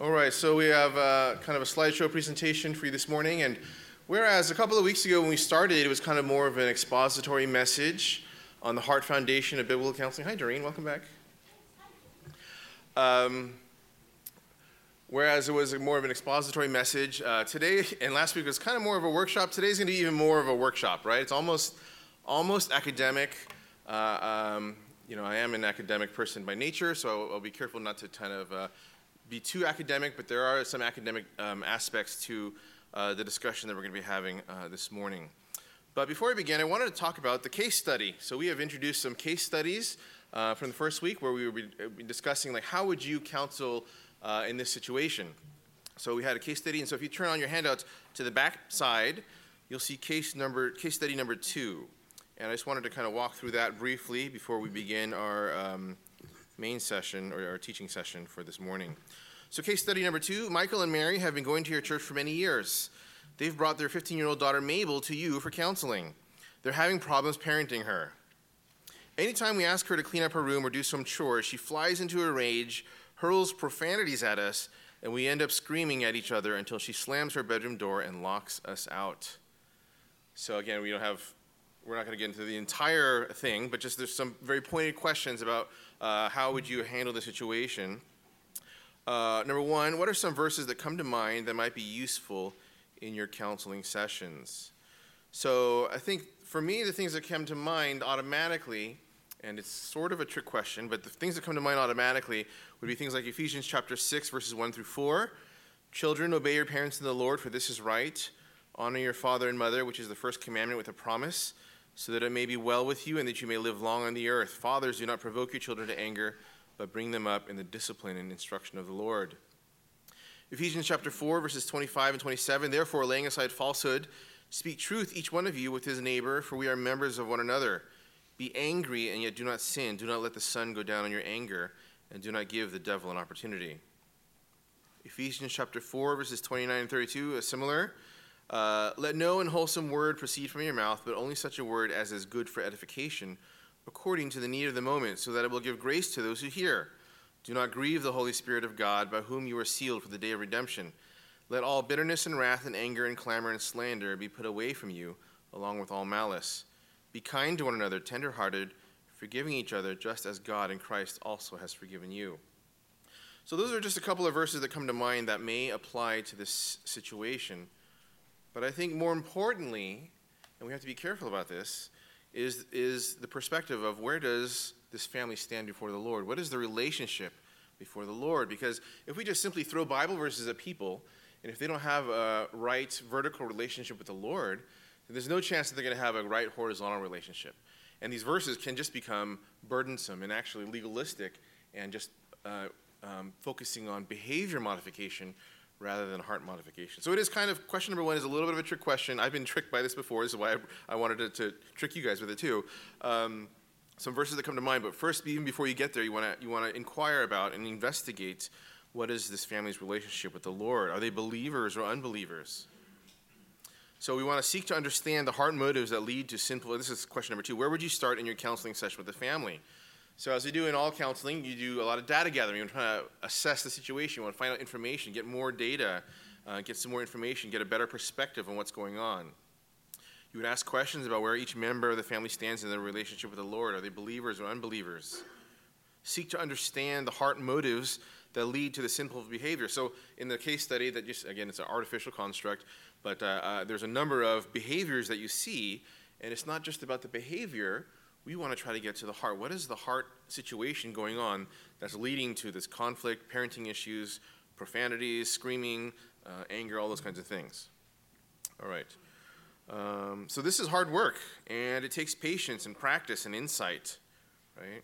All right, so we have uh, kind of a slideshow presentation for you this morning. And whereas a couple of weeks ago when we started, it was kind of more of an expository message on the Heart Foundation of Biblical Counseling. Hi, Doreen, welcome back. Um, whereas it was more of an expository message, uh, today and last week was kind of more of a workshop. Today's going to be even more of a workshop, right? It's almost, almost academic. Uh, um, you know, I am an academic person by nature, so I'll, I'll be careful not to kind of uh, be too academic, but there are some academic um, aspects to uh, the discussion that we're going to be having uh, this morning. But before we begin, I wanted to talk about the case study. So we have introduced some case studies uh, from the first week where we be, uh, be discussing like how would you counsel uh, in this situation. So we had a case study, and so if you turn on your handouts to the back side, you'll see case number case study number two. And I just wanted to kind of walk through that briefly before we begin our um, main session or our teaching session for this morning. So, case study number two Michael and Mary have been going to your church for many years. They've brought their 15 year old daughter Mabel to you for counseling. They're having problems parenting her. Anytime we ask her to clean up her room or do some chores, she flies into a rage, hurls profanities at us, and we end up screaming at each other until she slams her bedroom door and locks us out. So, again, we don't have we're not going to get into the entire thing, but just there's some very pointed questions about uh, how would you handle the situation. Uh, number one, what are some verses that come to mind that might be useful in your counseling sessions? So I think for me, the things that come to mind automatically, and it's sort of a trick question, but the things that come to mind automatically would be things like Ephesians chapter 6, verses 1 through 4. Children, obey your parents in the Lord, for this is right. Honor your father and mother, which is the first commandment with a promise, so that it may be well with you and that you may live long on the earth. Fathers, do not provoke your children to anger but bring them up in the discipline and instruction of the Lord. Ephesians chapter 4, verses 25 and 27 Therefore, laying aside falsehood, speak truth, each one of you, with his neighbor, for we are members of one another. Be angry, and yet do not sin. Do not let the sun go down on your anger, and do not give the devil an opportunity. Ephesians chapter 4, verses 29 and 32, a similar. Uh, let no unwholesome word proceed from your mouth, but only such a word as is good for edification according to the need of the moment, so that it will give grace to those who hear. Do not grieve the Holy Spirit of God, by whom you are sealed for the day of redemption. Let all bitterness and wrath and anger and clamor and slander be put away from you, along with all malice. Be kind to one another, tenderhearted, forgiving each other, just as God in Christ also has forgiven you. So, those are just a couple of verses that come to mind that may apply to this situation. But I think more importantly, and we have to be careful about this, is, is the perspective of where does this family stand before the Lord? What is the relationship before the Lord? Because if we just simply throw Bible verses at people, and if they don't have a right vertical relationship with the Lord, then there's no chance that they're going to have a right horizontal relationship. And these verses can just become burdensome and actually legalistic and just uh, um, focusing on behavior modification rather than heart modification. So it is kind of question number one is a little bit of a trick question. I've been tricked by this before. This is why I, I wanted to, to, trick you guys with it too. Um, some verses that come to mind, but first, even before you get there, you want to you want to inquire about and investigate what is this family's relationship with the Lord. Are they believers or unbelievers? So we want to seek to understand the heart motives that lead to sinful. This is question number two. Where would you start in your counseling session with the family? So, as we do in all counseling, you do a lot of data gathering. You're trying to assess the situation, you want to find out information, get more data, uh, get some more information, get a better perspective on what's going on. You would ask questions about where each member of the family stands in their relationship with the Lord. Are they believers or unbelievers? Seek to understand the heart motives that lead to the sinful behavior. So, in the case study, that just again, it's an artificial construct, but uh, uh, there's a number of behaviors that you see, and it's not just about the behavior we want to try to get to the heart. What is the heart situation going on that's leading to this conflict, parenting issues, profanities, screaming, uh, anger, all those kinds of things? All right. Um, so this is hard work, and it takes patience and practice and insight, right?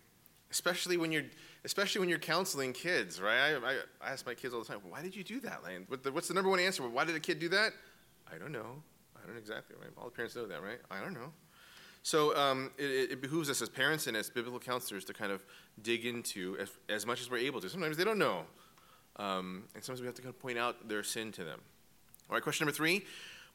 Especially when you're, especially when you're counseling kids, right? I, I, I ask my kids all the time, "Why did you do that, Lane?" But the, what's the number one answer? Why did a kid do that? I don't know. I don't know exactly, right? All the parents know that, right? I don't know. So um, it, it, behooves us as parents and as biblical counselors to kind of dig into as, as much as we're able to. Sometimes they don't know, um, and sometimes we have to kind of point out their sin to them. All right, question number three.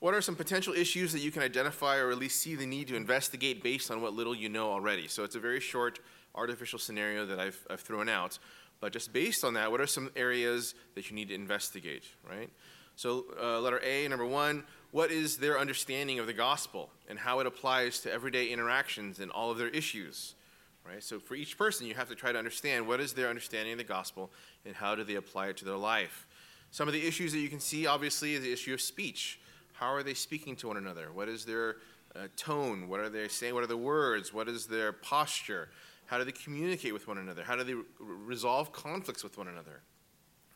What are some potential issues that you can identify or at least see the need to investigate based on what little you know already? So it's a very short artificial scenario that I've, I've thrown out. But just based on that, what are some areas that you need to investigate, right? So, uh, letter A, number one, what is their understanding of the gospel and how it applies to everyday interactions and all of their issues? Right? So, for each person, you have to try to understand what is their understanding of the gospel and how do they apply it to their life. Some of the issues that you can see, obviously, is the issue of speech. How are they speaking to one another? What is their uh, tone? What are they saying? What are the words? What is their posture? How do they communicate with one another? How do they re- resolve conflicts with one another?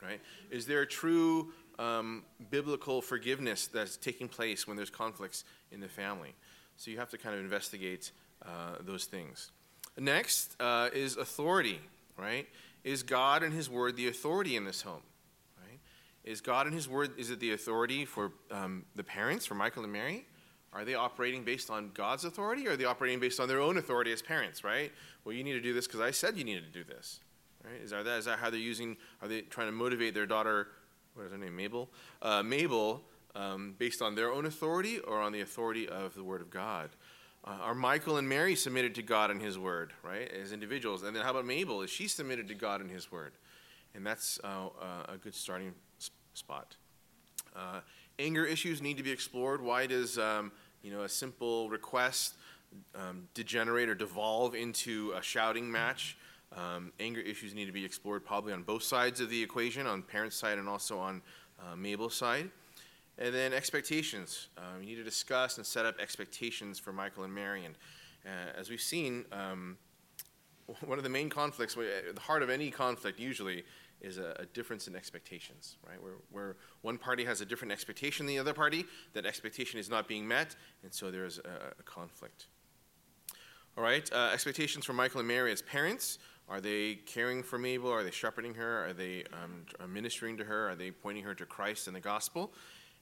Right? Is there a true um, biblical forgiveness that's taking place when there's conflicts in the family? So you have to kind of investigate uh, those things. Next uh, is authority, right? Is God and His Word the authority in this home? Right? Is God and His Word, is it the authority for um, the parents, for Michael and Mary? Are they operating based on God's authority or are they operating based on their own authority as parents, right? Well, you need to do this because I said you needed to do this, right? Is that, is that how they're using, are they trying to motivate their daughter, what is her name, Mabel? Uh, Mabel, um, based on their own authority or on the authority of the Word of God? Uh, are Michael and Mary submitted to God and His Word, right, as individuals? And then how about Mabel? Is she submitted to God and His Word? And that's uh, uh a good starting spot. Uh, anger issues need to be explored. Why does um, you know a simple request um, degenerate or devolve into a shouting match? Um, anger issues need to be explored probably on both sides of the equation, on parents' side and also on uh, Mabel's side. And then expectations. Um, you need to discuss and set up expectations for Michael and Mary. And uh, as we've seen, um, one of the main conflicts, the heart of any conflict usually, is a, a, difference in expectations, right? Where, where one party has a different expectation than the other party, that expectation is not being met, and so there's a, a conflict. All right, uh, expectations for Michael and Mary as parents. Are they caring for Mabel? Are they shepherding her? Are they um, ministering to her? Are they pointing her to Christ and the gospel?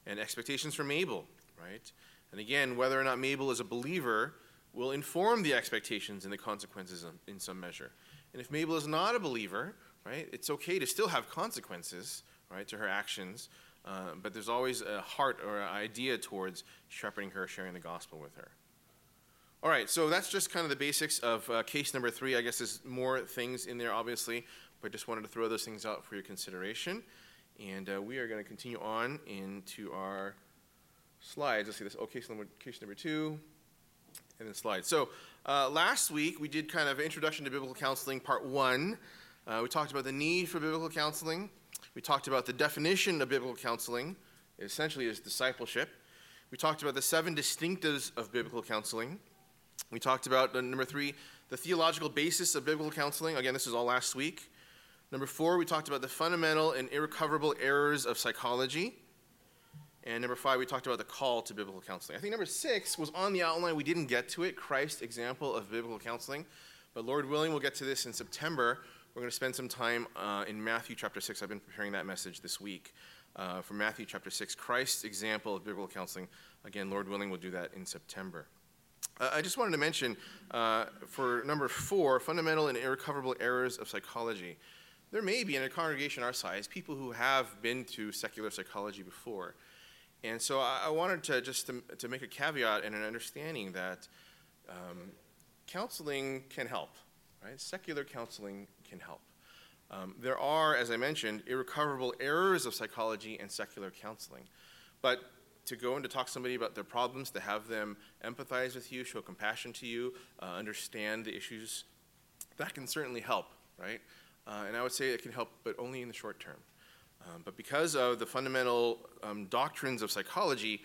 and expectations from Mabel, right? And again, whether or not Mabel is a believer will inform the expectations and the consequences in some measure. And if Mabel is not a believer, right, it's okay to still have consequences, right, to her actions, uh, but there's always a heart or an idea towards shepherding her, sharing the gospel with her. All right, so that's just kind of the basics of uh, case number three. I guess there's more things in there, obviously, but just wanted to throw those things out for your consideration. And uh, we are going to continue on into our slides. Let's see this. Oh, case number, case number two, and then slides. So uh, last week we did kind of introduction to biblical counseling, part one. Uh, we talked about the need for biblical counseling. We talked about the definition of biblical counseling, essentially is discipleship. We talked about the seven distinctives of biblical counseling. We talked about uh, number three, the theological basis of biblical counseling. Again, this is all last week. Number four, we talked about the fundamental and irrecoverable errors of psychology. And number five, we talked about the call to biblical counseling. I think number six was on the outline. We didn't get to it Christ's example of biblical counseling. But Lord willing, we'll get to this in September. We're going to spend some time uh, in Matthew chapter 6. I've been preparing that message this week uh, for Matthew chapter 6, Christ's example of biblical counseling. Again, Lord willing, we'll do that in September. Uh, I just wanted to mention uh, for number four, fundamental and irrecoverable errors of psychology there may be in a congregation our size people who have been to secular psychology before. And so I, I wanted to just to, to, make a caveat and an understanding that um, counseling can help, right? Secular counseling can help. Um, there are, as I mentioned, irrecoverable errors of psychology and secular counseling. But to go and to talk to somebody about their problems, to have them empathize with you, show compassion to you, uh, understand the issues, that can certainly help, right? Uh, and I would say it can help, but only in the short term. Um, but because of the fundamental um, doctrines of psychology,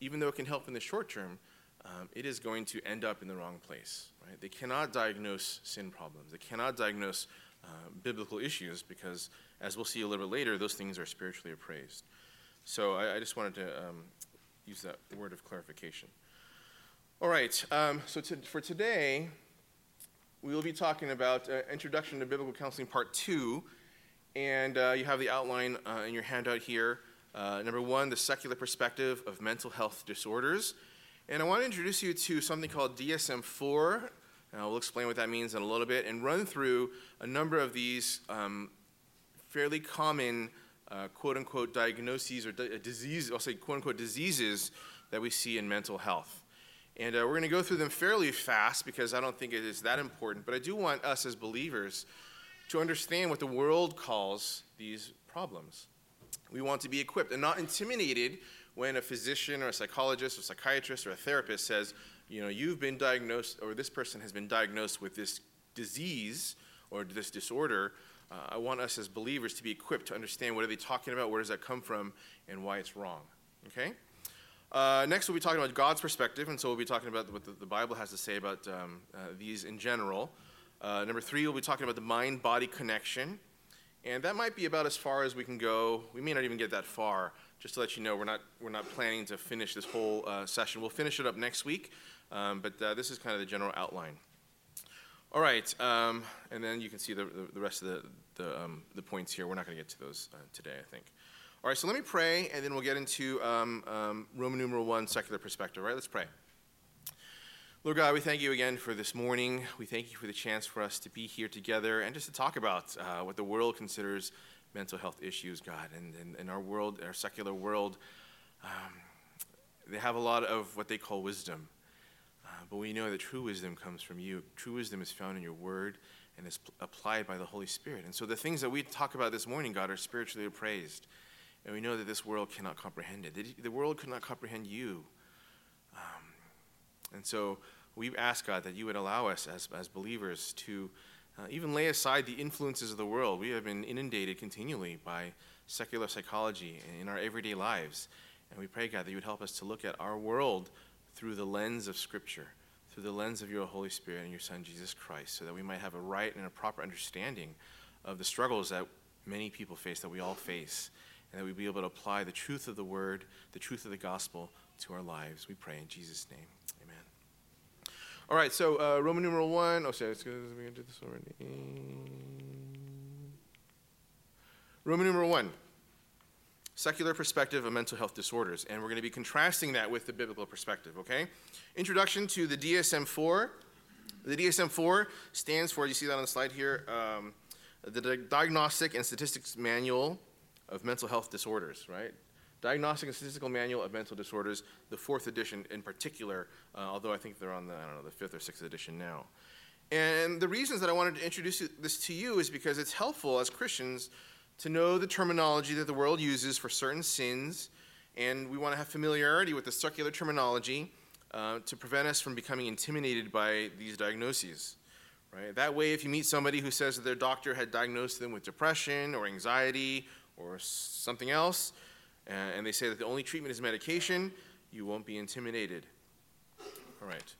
even though it can help in the short term, um, it is going to end up in the wrong place. Right? They cannot diagnose sin problems. They cannot diagnose uh, biblical issues because, as we'll see a little bit later, those things are spiritually appraised. So I, I just wanted to um, use that word of clarification. All right. Um, so to, for today, we will be talking about uh, Introduction to Biblical Counseling Part 2, and uh, you have the outline uh, in your handout here. Uh, number one, the secular perspective of mental health disorders. And I want to introduce you to something called DSM 4. And we'll explain what that means in a little bit and run through a number of these um, fairly common uh, quote unquote diagnoses or di- diseases, I'll say quote unquote diseases that we see in mental health. And uh, we're going to go through them fairly fast because I don't think it is that important. But I do want us as believers to understand what the world calls these problems. We want to be equipped and not intimidated when a physician or a psychologist or psychiatrist or a therapist says, you know, you've been diagnosed, or this person has been diagnosed with this disease or this disorder. Uh, I want us as believers to be equipped to understand what are they talking about, where does that come from, and why it's wrong. Okay? Uh, next, we'll be talking about God's perspective, and so we'll be talking about what the, the Bible has to say about um, uh, these in general. Uh, number three, we'll be talking about the mind body connection. And that might be about as far as we can go. We may not even get that far. Just to let you know, we're not, we're not planning to finish this whole uh, session. We'll finish it up next week, um, but uh, this is kind of the general outline. All right, um, and then you can see the, the, the rest of the, the, um, the, points here. We're not going to get to those uh, today, I think. All right, so let me pray, and then we'll get into um, um, Roman numeral one, secular perspective. All right, let's pray. Lord God, we thank you again for this morning. We thank you for the chance for us to be here together and just to talk about uh, what the world considers mental health issues, God. And in our world, our secular world, um, they have a lot of what they call wisdom. Uh, but we know that true wisdom comes from you. True wisdom is found in your word and is applied by the Holy Spirit. And so the things that we talk about this morning, God, are spiritually appraised. And we know that this world cannot comprehend it. The world could not comprehend you. Um, and so we ask, God, that you would allow us as, as believers to uh, even lay aside the influences of the world. We have been inundated continually by secular psychology in our everyday lives. And we pray, God, that you would help us to look at our world through the lens of Scripture, through the lens of your Holy Spirit and your Son, Jesus Christ, so that we might have a right and a proper understanding of the struggles that many people face, that we all face and that we be able to apply the truth of the word, the truth of the gospel to our lives. We pray in Jesus' name. Amen. All right, so uh, Roman numeral one. Oh, sorry, to do this already. Roman numeral one secular perspective of mental health disorders. And we're going to be contrasting that with the biblical perspective, okay? Introduction to the DSM 4. The DSM 4 stands for, you see that on the slide here, um, the Diagnostic and Statistics Manual of mental health disorders, right? Diagnostic and Statistical Manual of Mental Disorders, the fourth edition in particular, uh, although I think they're on the, I don't know, the fifth or sixth edition now. And the reasons that I wanted to introduce this to you is because it's helpful as Christians to know the terminology that the world uses for certain sins, and we want to have familiarity with the secular terminology uh, to prevent us from becoming intimidated by these diagnoses. Right? That way, if you meet somebody who says that their doctor had diagnosed them with depression or anxiety or something else, and they say that the only treatment is medication, you won't be intimidated. All right.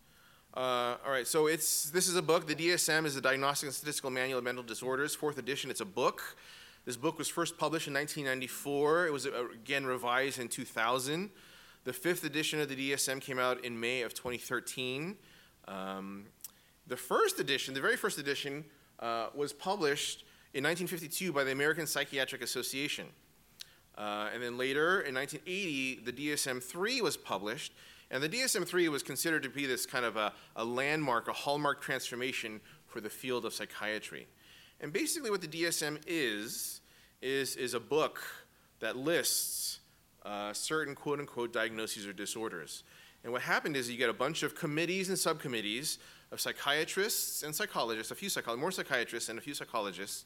Uh, all right, so it's this is a book. The DSM is the Diagnostic and Statistical Manual of Mental Disorders, fourth edition. It's a book. This book was first published in 1994. It was uh, again revised in 2000. The fifth edition of the DSM came out in May of 2013. Um, the first edition, the very first edition, uh, was published in 1952 by the American Psychiatric Association. Uh, and then later, in 1980, the DSM 3 was published. And the DSM 3 was considered to be this kind of a, a landmark, a hallmark transformation for the field of psychiatry. And basically, what the DSM is, is, is a book that lists uh, certain quote unquote diagnoses or disorders. And what happened is you get a bunch of committees and subcommittees of psychiatrists and psychologists, a few psychologists, more psychiatrists and a few psychologists,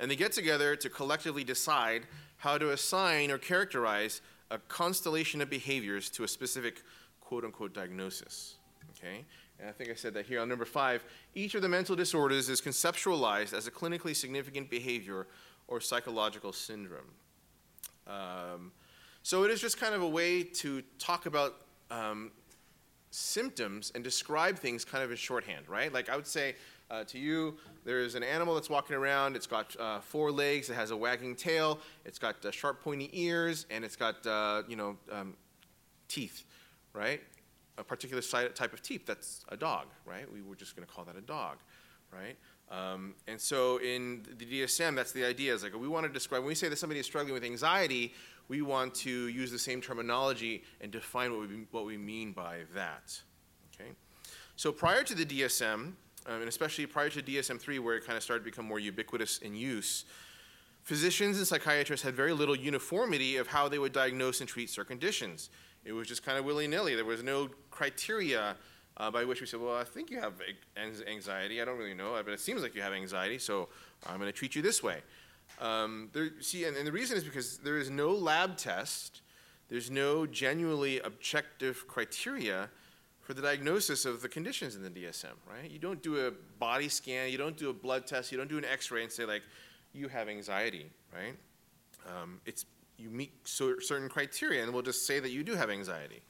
and they get together to collectively decide how to assign or characterize a constellation of behaviors to a specific quote unquote diagnosis. Okay? And I think I said that here on number five. Each of the mental disorders is conceptualized as a clinically significant behavior or psychological syndrome. Um, so it is just kind of a way to talk about um, symptoms and describe things kind of in shorthand, right? Like I would say uh, to you, there's an animal that's walking around. It's got uh, four legs. It has a wagging tail. It's got uh, sharp, pointy ears, and it's got uh, you know um, teeth, right? A particular type of teeth. That's a dog, right? We were just going to call that a dog, right? Um, and so in the DSM, that's the idea. Is like we want to describe when we say that somebody is struggling with anxiety, we want to use the same terminology and define what we, what we mean by that. Okay? So prior to the DSM, um, and especially prior to DSM 3, where it kind of started to become more ubiquitous in use, physicians and psychiatrists had very little uniformity of how they would diagnose and treat certain conditions. It was just kind of willy nilly. There was no criteria uh, by which we said, well, I think you have anxiety. I don't really know, but it seems like you have anxiety, so I'm going to treat you this way. Um, there, see, and, and the reason is because there is no lab test, there's no genuinely objective criteria for the diagnosis of the conditions in the DSM, right? You don't do a body scan, you don't do a blood test, you don't do an x-ray and say like, you have anxiety, right? Um, it's, you meet certain criteria and we'll just say that you do have anxiety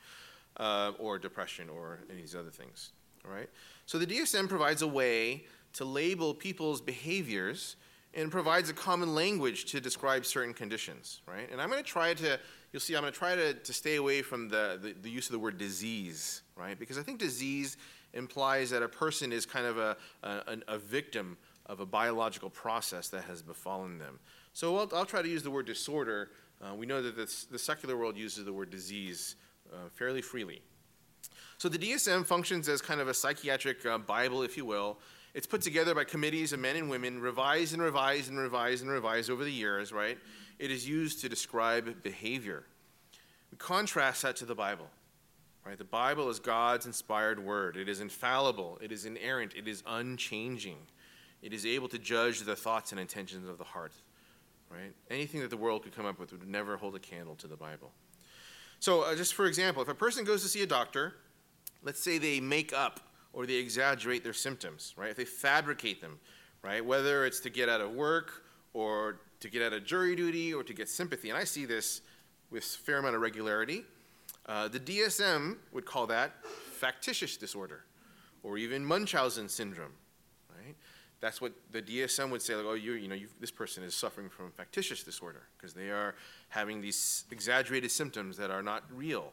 uh, or depression or any of these other things, all right? So the DSM provides a way to label people's behaviors and provides a common language to describe certain conditions, right? And I'm going to try to, you'll see, I'm going to try to, to stay away from the, the, the, use of the word disease, right? Because I think disease implies that a person is kind of a, a, a victim of a biological process that has befallen them. So I'll, I'll try to use the word disorder. Uh, we know that this, the secular world uses the word disease uh, fairly freely. So the DSM functions as kind of a psychiatric uh, Bible, if you will, it's put together by committees of men and women, revised and revised and revised and revised over the years, right? It is used to describe behavior. We contrast that to the Bible, right? The Bible is God's inspired word. It is infallible, it is inerrant, it is unchanging. It is able to judge the thoughts and intentions of the heart, right? Anything that the world could come up with would never hold a candle to the Bible. So, uh, just for example, if a person goes to see a doctor, let's say they make up or they exaggerate their symptoms, right? If they fabricate them, right? Whether it's to get out of work or to get out of jury duty or to get sympathy. And I see this with a fair amount of regularity. Uh, the DSM would call that factitious disorder or even Munchausen syndrome? That's what the DSM would say, like, oh, you, you know, this person is suffering from factitious disorder because they are having these exaggerated symptoms that are not real,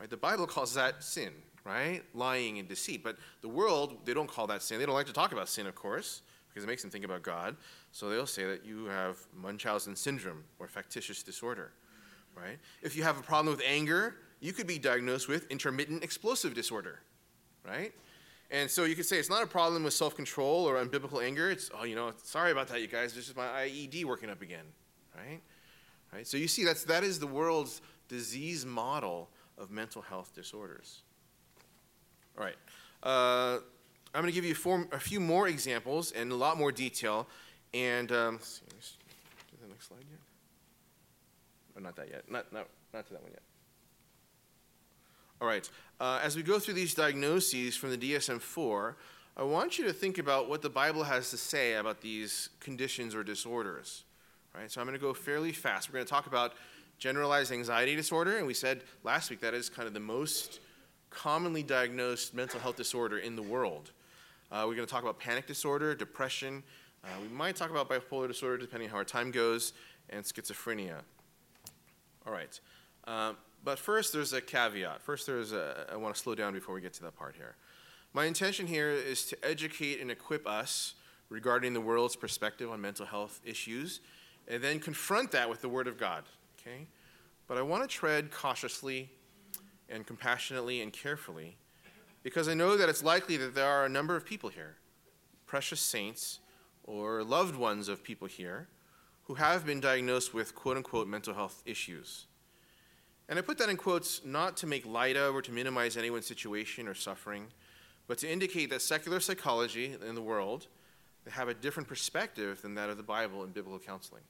right? The Bible calls that sin, right? Lying and deceit. But the world, they don't call that sin. They don't like to talk about sin, of course, because it makes them think about God. So they'll say that you have Munchausen syndrome or factitious disorder, right? If you have a problem with anger, you could be diagnosed with intermittent explosive disorder, right? And so you could say it's not a problem with self control or unbiblical anger. It's, oh, you know, sorry about that, you guys. This is my IED working up again, right? Right? So you see, that's, that is the world's disease model of mental health disorders. All right. Uh, I'm going to give you four, a few more examples and a lot more detail. And um, let's see, do the next slide yet? Oh, not that yet. Not, not, not to that one yet. All right. Uh, as we go through these diagnoses from the DSM 4, I want you to think about what the Bible has to say about these conditions or disorders. Right? So I'm going to go fairly fast. We're going to talk about generalized anxiety disorder, and we said last week that is kind of the most commonly diagnosed mental health disorder in the world. Uh, we're going to talk about panic disorder, depression. Uh, we might talk about bipolar disorder depending on how our time goes, and schizophrenia. All right. Um, but first, there's a caveat. First, there's a, I want to slow down before we get to that part here. My intention here is to educate and equip us regarding the world's perspective on mental health issues, and then confront that with the Word of God. Okay? But I want to tread cautiously and compassionately and carefully because I know that it's likely that there are a number of people here, precious saints or loved ones of people here, who have been diagnosed with quote unquote mental health issues. And I put that in quotes not to make light of or to minimize anyone's situation or suffering, but to indicate that secular psychology in the world have a different perspective than that of the Bible and biblical counseling.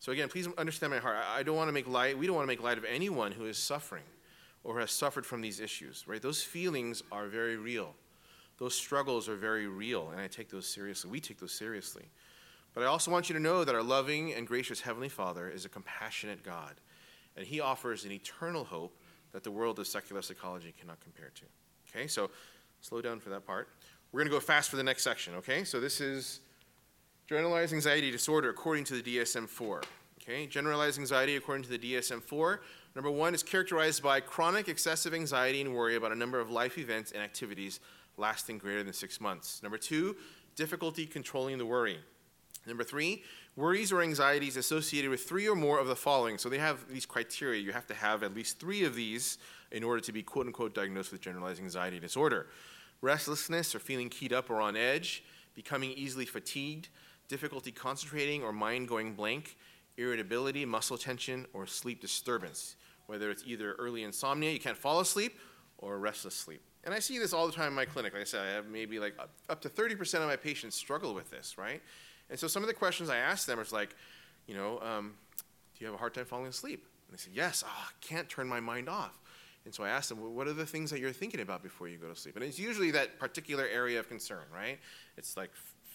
So again, please understand my heart. I don't want to make light, we don't want to make light of anyone who is suffering or has suffered from these issues, right? Those feelings are very real. Those struggles are very real, and I take those seriously. We take those seriously. But I also want you to know that our loving and gracious Heavenly Father is a compassionate God, and He offers an eternal hope that the world of secular psychology cannot compare to. Okay, so slow down for that part. We're going to go fast for the next section, okay? So this is generalized anxiety disorder according to the DSM 4. Okay, generalized anxiety according to the DSM 4 Number one is characterized by chronic excessive anxiety and worry about a number of life events and activities lasting greater than six months. Number two, difficulty controlling the worry. Number three, worries or anxieties associated with three or more of the following. So they have these criteria. You have to have at least three of these in order to be quote unquote diagnosed with generalized anxiety disorder restlessness or feeling keyed up or on edge, becoming easily fatigued, difficulty concentrating or mind going blank, irritability, muscle tension, or sleep disturbance whether it's either early insomnia, you can't fall asleep, or restless sleep. And I see this all the time in my clinic. Like I said, I have maybe like up, up to 30% of my patients struggle with this, right? And so some of the questions I ask them is like, you know, um, do you have a hard time falling asleep? And they say, yes, oh, I can't turn my mind off. And so I ask them, well, what are the things that you're thinking about before you go to sleep? And it's usually that particular area of concern, right? It's like,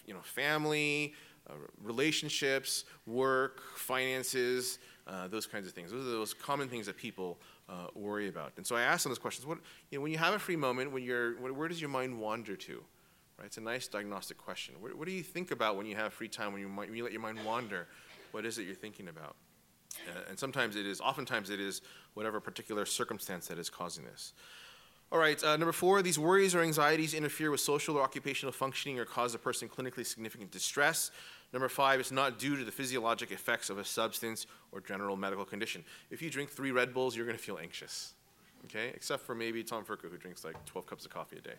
you know, family, uh, relationships, work, finances, uh, those kinds of things. Those are those common things that people uh, worry about. And so I ask them those questions. What, you know, when you have a free moment, when you're, where does your mind wander to? Right? It's a nice diagnostic question. What, what do you think about when you have free time, when you, when you let your mind wander? What is it you're thinking about? Uh, and sometimes it is, oftentimes it is whatever particular circumstance that is causing this. All right, uh, number four, these worries or anxieties interfere with social or occupational functioning or cause a person clinically significant distress. Number five, it's not due to the physiologic effects of a substance or general medical condition. If you drink three Red Bulls, you're going to feel anxious, okay? Except for maybe Tom Furka, who drinks like 12 cups of coffee a day.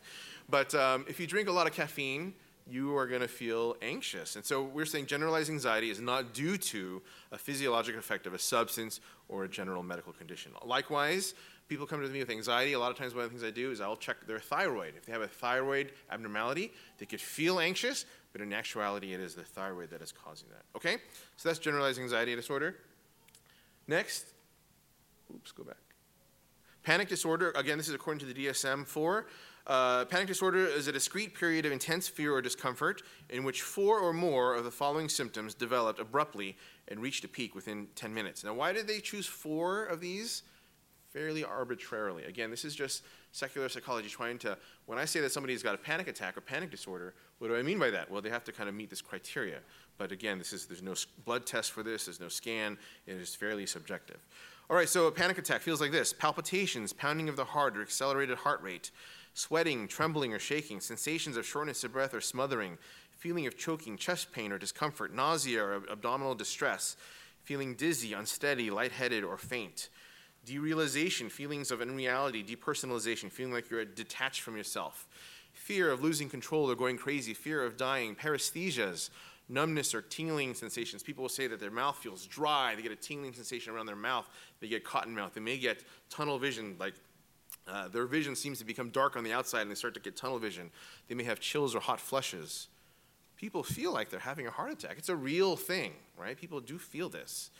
But um, if you drink a lot of caffeine, you are going to feel anxious. And so we're saying generalized anxiety is not due to a physiologic effect of a substance or a general medical condition. Likewise, people come to me with anxiety. A lot of times, one of the things I do is I'll check their thyroid. If they have a thyroid abnormality, they could feel anxious, but in actuality, it is the thyroid that is causing that. Okay? So that's generalized anxiety disorder. Next, oops, go back. Panic disorder, again, this is according to the DSM 4. Uh, panic disorder is a discrete period of intense fear or discomfort in which four or more of the following symptoms developed abruptly and reached a peak within 10 minutes. Now, why did they choose four of these? Fairly arbitrarily. Again, this is just secular psychology trying to, when I say that somebody's got a panic attack or panic disorder, what do I mean by that? Well, they have to kind of meet this criteria. But again, this is, there's no blood test for this, there's no scan, it is fairly subjective. All right, so a panic attack feels like this. Palpitations, pounding of the heart or accelerated heart rate, sweating, trembling, or shaking, sensations of shortness of breath or smothering, feeling of choking, chest pain or discomfort, nausea or abdominal distress, feeling dizzy, unsteady, lightheaded, or faint. Derealization, feelings of unreality, depersonalization, feeling like you're detached from yourself. Fear of losing control or going crazy, fear of dying, paresthesias, numbness or tingling sensations. People will say that their mouth feels dry, they get a tingling sensation around their mouth, they get cotton mouth, they may get tunnel vision, like uh, their vision seems to become dark on the outside and they start to get tunnel vision. They may have chills or hot flushes. People feel like they're having a heart attack. It's a real thing, right? People do feel this.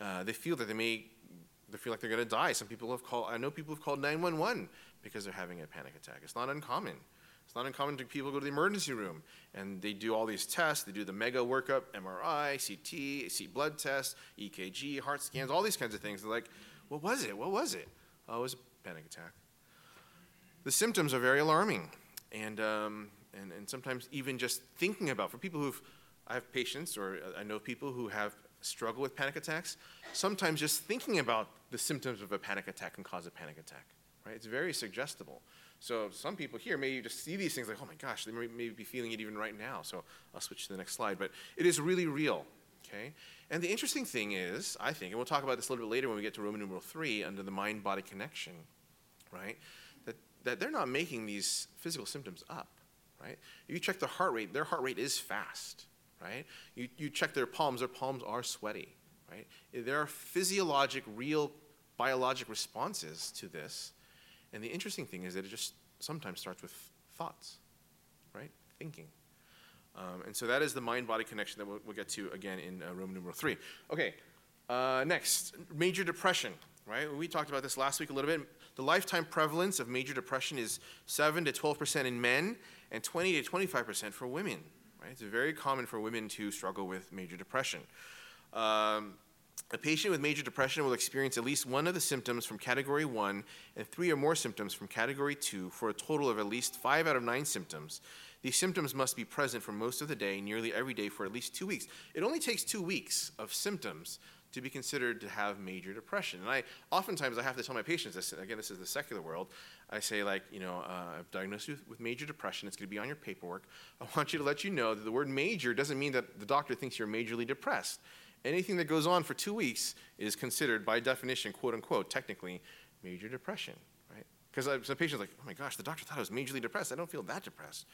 Uh, they feel that they may they feel like they're going to die. Some people have called, I know people have called 911 because they're having a panic attack. It's not uncommon. It's not uncommon to people go to the emergency room and they do all these tests. They do the mega workup, MRI, CT, see blood tests, EKG, heart scans, all these kinds of things. They're like, what was it? What was it? Oh, it was a panic attack. The symptoms are very alarming. And, um, and, and sometimes even just thinking about, for people who've, I have patients or I know people who have struggled with panic attacks, sometimes just thinking about the symptoms of a panic attack can cause a panic attack, right? It's very suggestible. So some people here may just see these things like, oh my gosh, they may, may be feeling it even right now. So I'll switch to the next slide. But it is really real, okay? And the interesting thing is, I think, and we'll talk about this a little bit later when we get to Roman numeral three under the mind-body connection, right? That, that they're not making these physical symptoms up, right? If You check their heart rate, their heart rate is fast, right? You, you check their palms, their palms are sweaty, right? There are physiologic, real biologic responses to this and the interesting thing is that it just sometimes starts with thoughts, right? Thinking. Um, and so that is the mind body connection that we'll, we'll, get to again in uh, Roman numeral three. Okay, uh, next, major depression, right? We talked about this last week a little bit. The lifetime prevalence of major depression is 7 to 12% in men and 20 to 25% for women, right? It's very common for women to struggle with major depression. Um, a patient with major depression will experience at least one of the symptoms from category 1 and three or more symptoms from category 2 for a total of at least 5 out of 9 symptoms. These symptoms must be present for most of the day, nearly every day for at least 2 weeks. It only takes 2 weeks of symptoms to be considered to have major depression. And I oftentimes I have to tell my patients this, again, this is the secular world. I say like, you know, uh, I've diagnosed you with major depression. It's going to be on your paperwork. I want you to let you know that the word major doesn't mean that the doctor thinks you're majorly depressed anything that goes on for two weeks is considered, by definition, quote unquote, technically, major depression, right? Because some patients are like, oh my gosh, the doctor thought I was majorly depressed. I don't feel that depressed.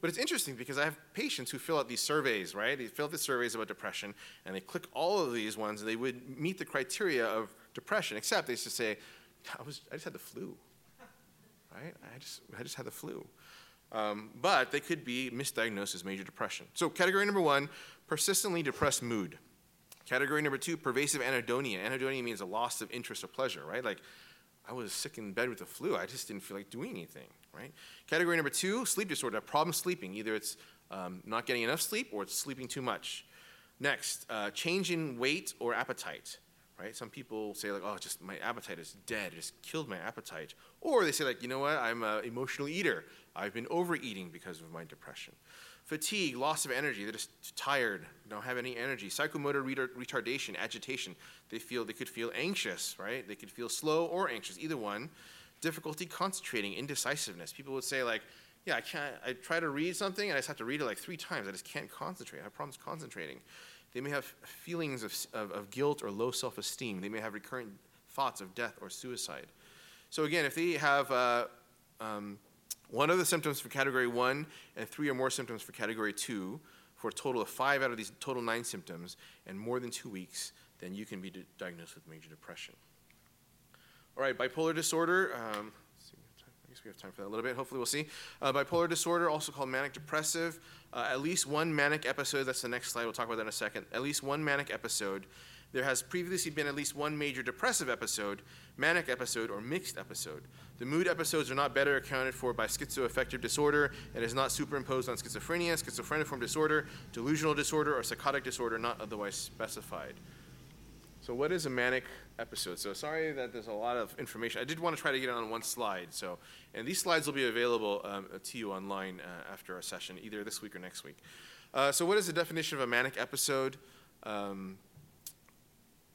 But it's interesting because I have patients who fill out these surveys, right? They fill out the surveys about depression, and they click all of these ones, and they would meet the criteria of depression, except they just say, I, was, I just had the flu. right? I just, I just had the flu. Um, but they could be misdiagnosed as major depression. So, category number one persistently depressed mood. Category number two pervasive anhedonia. Anhedonia means a loss of interest or pleasure, right? Like, I was sick in bed with the flu. I just didn't feel like doing anything, right? Category number two sleep disorder, a problem sleeping. Either it's um, not getting enough sleep or it's sleeping too much. Next, uh, change in weight or appetite right? Some people say like, oh, just my appetite is dead. It just killed my appetite. Or they say like, you know what? I'm an emotional eater. I've been overeating because of my depression. Fatigue, loss of energy. They're just tired. Don't have any energy. Psychomotor retardation, agitation. They feel they could feel anxious, right? They could feel slow or anxious. Either one. Difficulty concentrating, indecisiveness. People would say like, yeah, I can't. I try to read something and I just have to read it like three times. I just can't concentrate. I have problems concentrating. They may have feelings of, of, of guilt or low self esteem. They may have recurrent thoughts of death or suicide. So, again, if they have uh, um, one of the symptoms for category one and three or more symptoms for category two, for a total of five out of these total nine symptoms, and more than two weeks, then you can be diagnosed with major depression. All right, bipolar disorder. Um, I guess we have time for that a little bit. Hopefully, we'll see. Uh, bipolar disorder, also called manic depressive. Uh, at least one manic episode, that's the next slide, we'll talk about that in a second. At least one manic episode. There has previously been at least one major depressive episode, manic episode, or mixed episode. The mood episodes are not better accounted for by schizoaffective disorder and is not superimposed on schizophrenia, schizophreniform disorder, delusional disorder, or psychotic disorder not otherwise specified. So, what is a manic episode? So, sorry that there's a lot of information. I did want to try to get it on one slide. So, and these slides will be available um, to you online uh, after our session, either this week or next week. Uh, so, what is the definition of a manic episode? Um,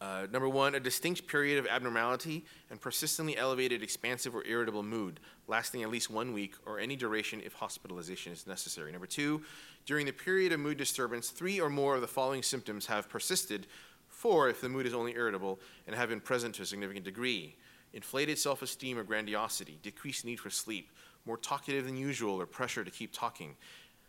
uh, number one, a distinct period of abnormality and persistently elevated, expansive, or irritable mood, lasting at least one week or any duration if hospitalization is necessary. Number two, during the period of mood disturbance, three or more of the following symptoms have persisted Four, if the mood is only irritable and have been present to a significant degree. Inflated self esteem or grandiosity, decreased need for sleep, more talkative than usual or pressure to keep talking,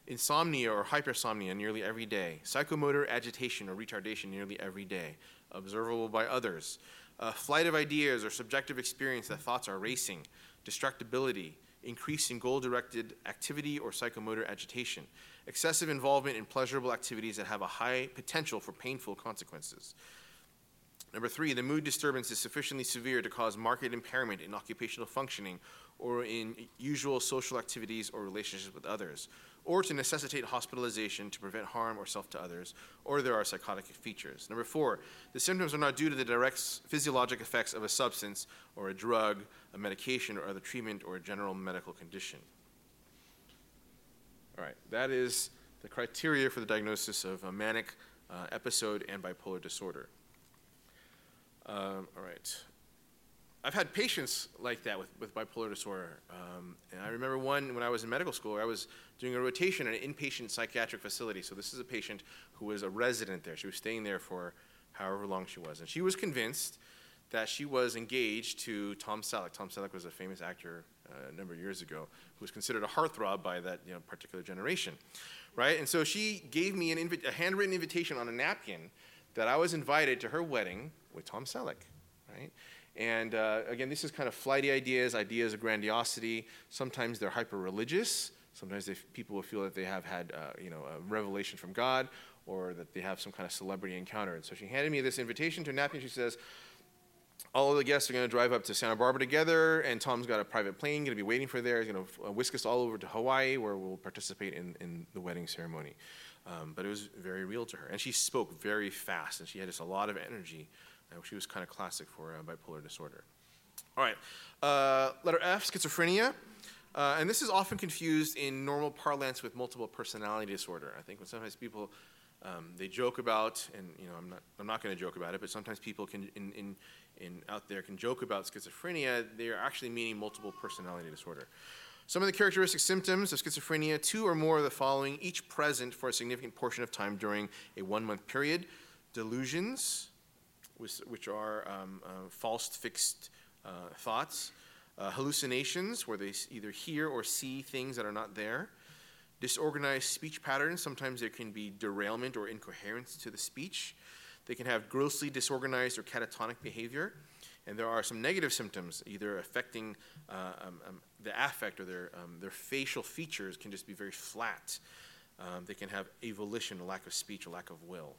insomnia or hypersomnia nearly every day, psychomotor agitation or retardation nearly every day, observable by others, a flight of ideas or subjective experience that thoughts are racing, distractibility, increase in goal directed activity or psychomotor agitation, excessive involvement in pleasurable activities that have a high potential for painful consequences. Number three, the mood disturbance is sufficiently severe to cause marked impairment in occupational functioning or in usual social activities or relationships with others, or to necessitate hospitalization to prevent harm or self to others, or there are psychotic features. Number four, the symptoms are not due to the direct physiologic effects of a substance or a drug, a medication, or other treatment or a general medical condition. All right, that is the criteria for the diagnosis of a manic uh, episode and bipolar disorder. Um, all right. I've had patients like that with, with bipolar disorder. Um, and I remember one when I was in medical school, I was doing a rotation in an inpatient psychiatric facility. So this is a patient who was a resident there. She was staying there for however long she was. And she was convinced that she was engaged to Tom Selleck. Tom Selleck was a famous actor uh, a number of years ago who was considered a heartthrob by that you know, particular generation, right? And so she gave me an invi- a handwritten invitation on a napkin that I was invited to her wedding with Tom Selleck, right? And uh, again, this is kind of flighty ideas, ideas of grandiosity. Sometimes they're hyper religious. Sometimes they, people will feel that they have had, uh, you know, a revelation from God, or that they have some kind of celebrity encounter. And so she handed me this invitation to a napkin. She says, all of the guests are going to drive up to Santa Barbara together, and Tom's got a private plane going to be waiting for there. He's going to uh, whisk us all over to Hawaii, where we'll participate in, in the wedding ceremony. Um, but it was very real to her. And she spoke very fast, and she had just a lot of energy. She was kind of classic for uh, bipolar disorder. All right, uh, letter F, schizophrenia. Uh, and this is often confused in normal parlance with multiple personality disorder. I think when sometimes people um, they joke about, and you know, I'm not, I'm not going to joke about it, but sometimes people can, in, in in, out there can joke about schizophrenia, they are actually meaning multiple personality disorder. Some of the characteristic symptoms of schizophrenia, two or more of the following, each present for a significant portion of time during a one month period. Delusions, which, which are um, uh, false fixed uh, thoughts. Uh, hallucinations, where they either hear or see things that are not there. Disorganized speech patterns, sometimes there can be derailment or incoherence to the speech. They can have grossly disorganized or catatonic behavior. And there are some negative symptoms, either affecting uh, um, um, the affect or their, um, their facial features can just be very flat. Um, they can have avolition, a lack of speech, a lack of will.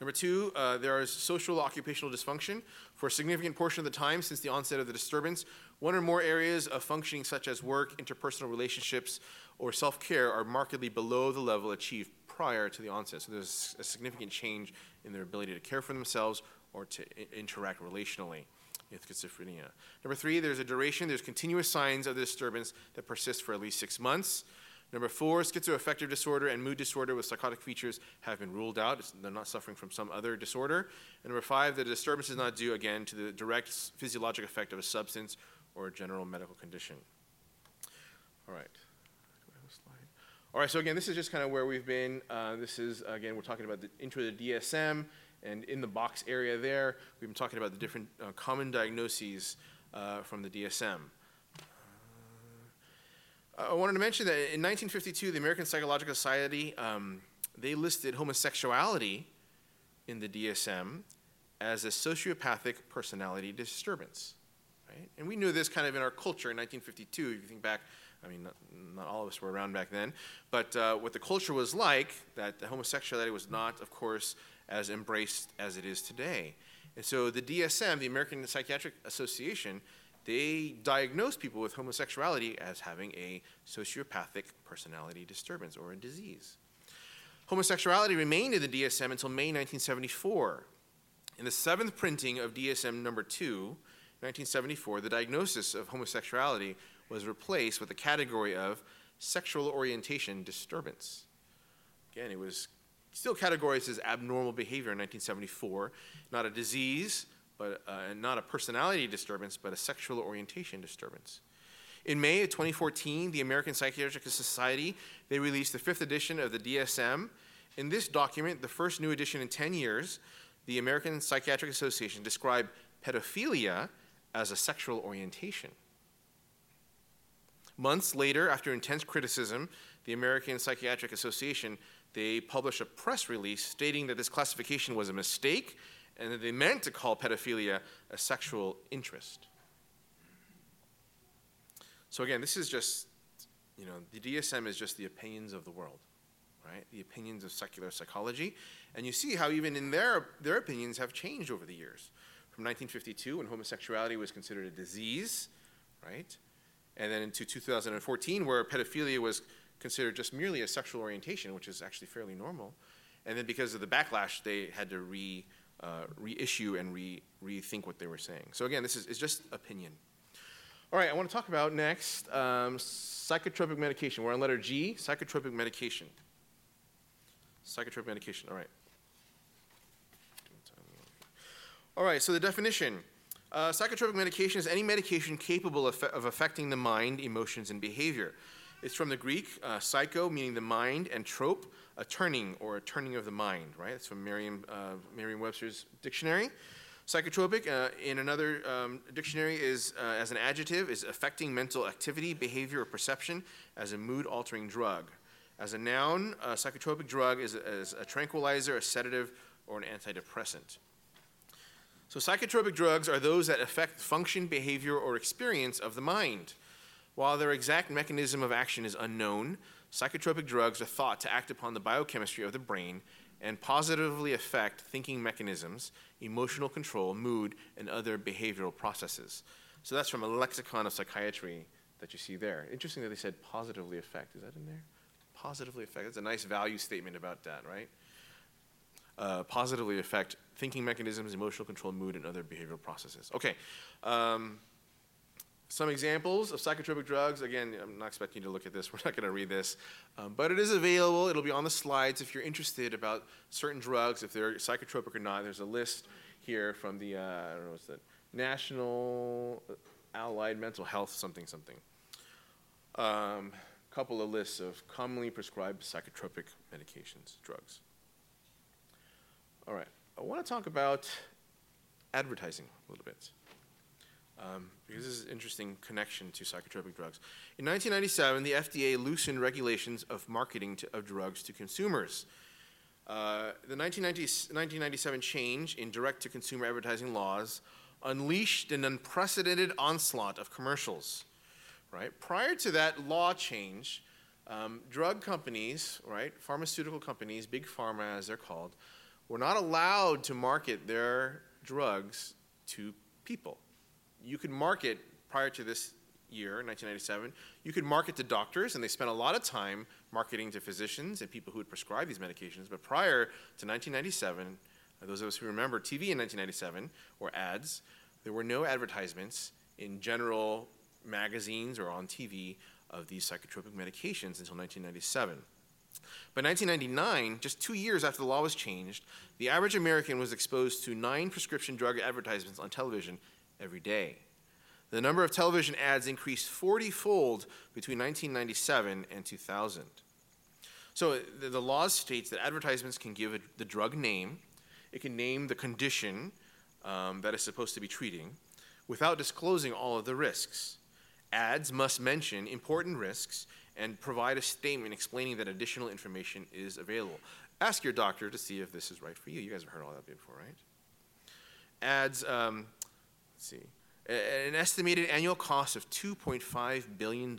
Number two, uh, there is social occupational dysfunction. For a significant portion of the time since the onset of the disturbance, one or more areas of functioning, such as work, interpersonal relationships, or self care, are markedly below the level achieved prior to the onset. So there's a significant change in their ability to care for themselves or to I- interact relationally with schizophrenia. Number three, there's a duration, there's continuous signs of the disturbance that persist for at least six months. Number four, schizoaffective disorder and mood disorder with psychotic features have been ruled out. It's- they're not suffering from some other disorder. And number five, the disturbance is not due, again, to the direct physiologic effect of a substance or a general medical condition. All right. All right, so again, this is just kind of where we've been. Uh, this is, again, we're talking about the intro to the DSM, and in the box area there, we've been talking about the different uh, common diagnoses uh, from the DSM. I wanted to mention that in 1952, the American Psychological Society, um, they listed homosexuality in the DSM as a sociopathic personality disturbance, right? And we knew this kind of in our culture in 1952. If you think back, I mean, not, not all of us were around back then, but uh, what the culture was like, that homosexuality was not, of course, as embraced as it is today. And so the DSM, the American Psychiatric Association, they diagnose people with homosexuality as having a sociopathic personality disturbance or a disease. Homosexuality remained in the DSM until May 1974. In the seventh printing of DSM number 2, 1974, the diagnosis of homosexuality was replaced with the category of sexual orientation disturbance. Again, it was still categorized as abnormal behavior in 1974, not a disease, but uh, not a personality disturbance, but a sexual orientation disturbance. In May of 2014, the American Psychiatric Society they released the fifth edition of the DSM. In this document, the first new edition in 10 years, the American Psychiatric Association described pedophilia as a sexual orientation. Months later, after intense criticism, the American Psychiatric Association they published a press release stating that this classification was a mistake and that they meant to call pedophilia a sexual interest. So again, this is just, you know, the DSM is just the opinions of the world, right? The opinions of secular psychology. And you see how even in their, their opinions have changed over the years. From 1952, when homosexuality was considered a disease, right? And then into 2014, where pedophilia was considered just merely a sexual orientation, which is actually fairly normal. And then because of the backlash, they had to re, uh, reissue and re, rethink what they were saying. So again, this is, just opinion. All right, I want to talk about next um, psychotropic medication. We're on letter G, psychotropic medication. Psychotropic medication, all right. All right, so the definition. Uh, psychotropic medication is any medication capable of, of affecting the mind, emotions, and behavior. It's from the Greek, uh, psycho, meaning the mind, and trope, a turning or a turning of the mind, right? That's from Merriam, uh, Merriam-Webster's dictionary. Psychotropic, uh, in another um, dictionary, is uh, as an adjective, is affecting mental activity, behavior, or perception as a mood-altering drug. As a noun, a psychotropic drug is, is a tranquilizer, a sedative, or an antidepressant. So, psychotropic drugs are those that affect function, behavior, or experience of the mind. While their exact mechanism of action is unknown, psychotropic drugs are thought to act upon the biochemistry of the brain and positively affect thinking mechanisms, emotional control, mood, and other behavioral processes. So that's from a lexicon of psychiatry that you see there. Interesting that they said positively affect. Is that in there? Positively affect. That's a nice value statement about that, right? Uh, positively affect thinking mechanisms, emotional control, mood, and other behavioral processes. Okay. Um, some examples of psychotropic drugs. Again, I'm not expecting you to look at this. We're not going to read this. Um, but it is available. It'll be on the slides if you're interested about certain drugs, if they're psychotropic or not. There's a list here from the, uh, I don't know, what's that? National Allied Mental Health something something. Um, couple of lists of commonly prescribed psychotropic medications, drugs. All right. I want to talk about advertising a little bit um, because this is an interesting connection to psychotropic drugs. In 1997, the FDA loosened regulations of marketing to, of drugs to consumers. Uh, the 1990, 1997 change in direct to consumer advertising laws unleashed an unprecedented onslaught of commercials, right? Prior to that law change, um, drug companies, right, pharmaceutical companies, big pharma as they're called, were not allowed to market their drugs to people. You could market prior to this year, 1997, you could market to doctors, and they spent a lot of time marketing to physicians and people who would prescribe these medications. But prior to 1997, uh, those of us who remember TV in 1997 or ads, there were no advertisements in general magazines or on TV of these psychotropic medications until 1997. By 1999, just two years after the law was changed, the average American was exposed to nine prescription drug advertisements on television every day. The number of television ads increased 40 fold between 1997 and 2000. So the, the law states that advertisements can give a, the drug name, it can name the condition um, that it's supposed to be treating without disclosing all of the risks. Ads must mention important risks and provide a statement explaining that additional information is available. Ask your doctor to see if this is right for you. You guys have heard all that before, right? Ads, um, let's see, an estimated annual cost of $2.5 billion.